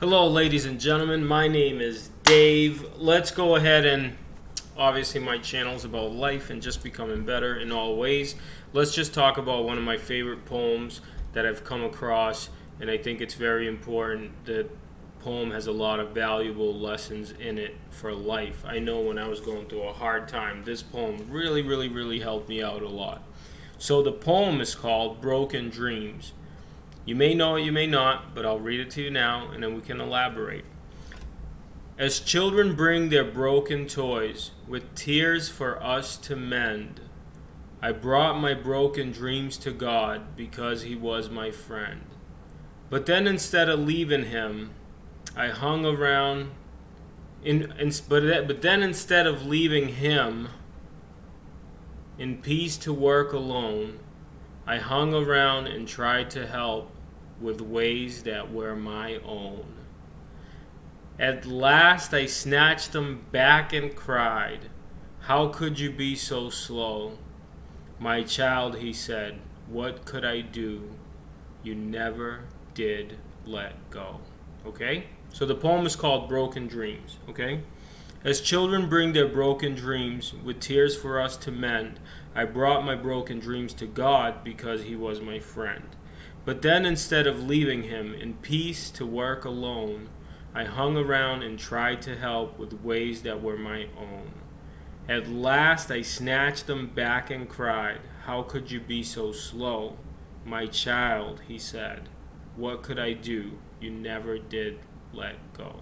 Hello, ladies and gentlemen. My name is Dave. Let's go ahead and obviously, my channel is about life and just becoming better in all ways. Let's just talk about one of my favorite poems that I've come across, and I think it's very important. The poem has a lot of valuable lessons in it for life. I know when I was going through a hard time, this poem really, really, really helped me out a lot. So, the poem is called Broken Dreams. You may know it, you may not, but I'll read it to you now and then we can elaborate. As children bring their broken toys with tears for us to mend, I brought my broken dreams to God because He was my friend. But then instead of leaving Him, I hung around. In, in, but, but then instead of leaving Him in peace to work alone, I hung around and tried to help with ways that were my own. At last I snatched them back and cried, How could you be so slow? My child, he said, what could I do? You never did let go. Okay? So the poem is called Broken Dreams. Okay? As children bring their broken dreams with tears for us to mend, I brought my broken dreams to God because He was my friend. But then instead of leaving Him in peace to work alone, I hung around and tried to help with ways that were my own. At last I snatched them back and cried, How could you be so slow? My child, he said, What could I do? You never did let go.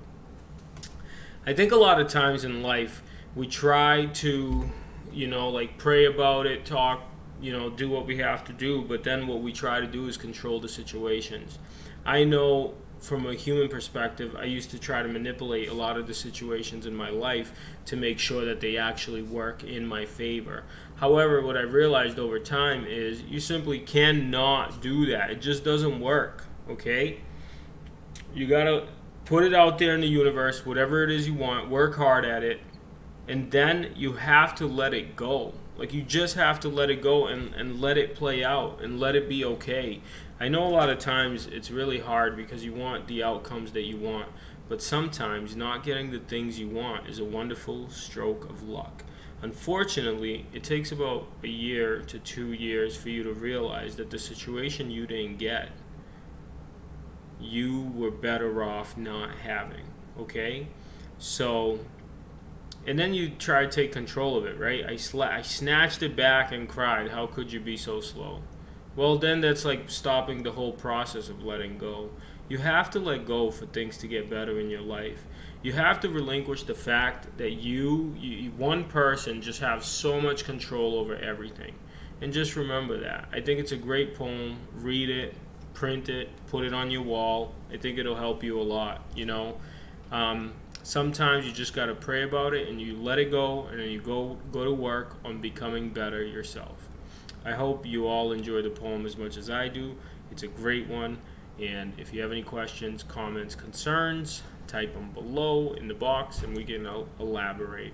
I think a lot of times in life we try to, you know, like pray about it, talk, you know, do what we have to do, but then what we try to do is control the situations. I know from a human perspective, I used to try to manipulate a lot of the situations in my life to make sure that they actually work in my favor. However, what I realized over time is you simply cannot do that. It just doesn't work, okay? You gotta put it out there in the universe, whatever it is you want, work hard at it, and then you have to let it go. Like you just have to let it go and, and let it play out and let it be okay. I know a lot of times it's really hard because you want the outcomes that you want, but sometimes not getting the things you want is a wonderful stroke of luck. Unfortunately, it takes about a year to two years for you to realize that the situation you didn't get, you were better off not having. Okay? So and then you try to take control of it, right? I sla- I snatched it back and cried, "How could you be so slow?" Well, then that's like stopping the whole process of letting go. You have to let go for things to get better in your life. You have to relinquish the fact that you, you one person, just have so much control over everything. And just remember that. I think it's a great poem. Read it, print it, put it on your wall. I think it'll help you a lot, you know. Um, sometimes you just got to pray about it and you let it go and then you go go to work on becoming better yourself. I hope you all enjoy the poem as much as i do. It's a great one. And if you have any questions comments concerns type them below in the box and we can elaborate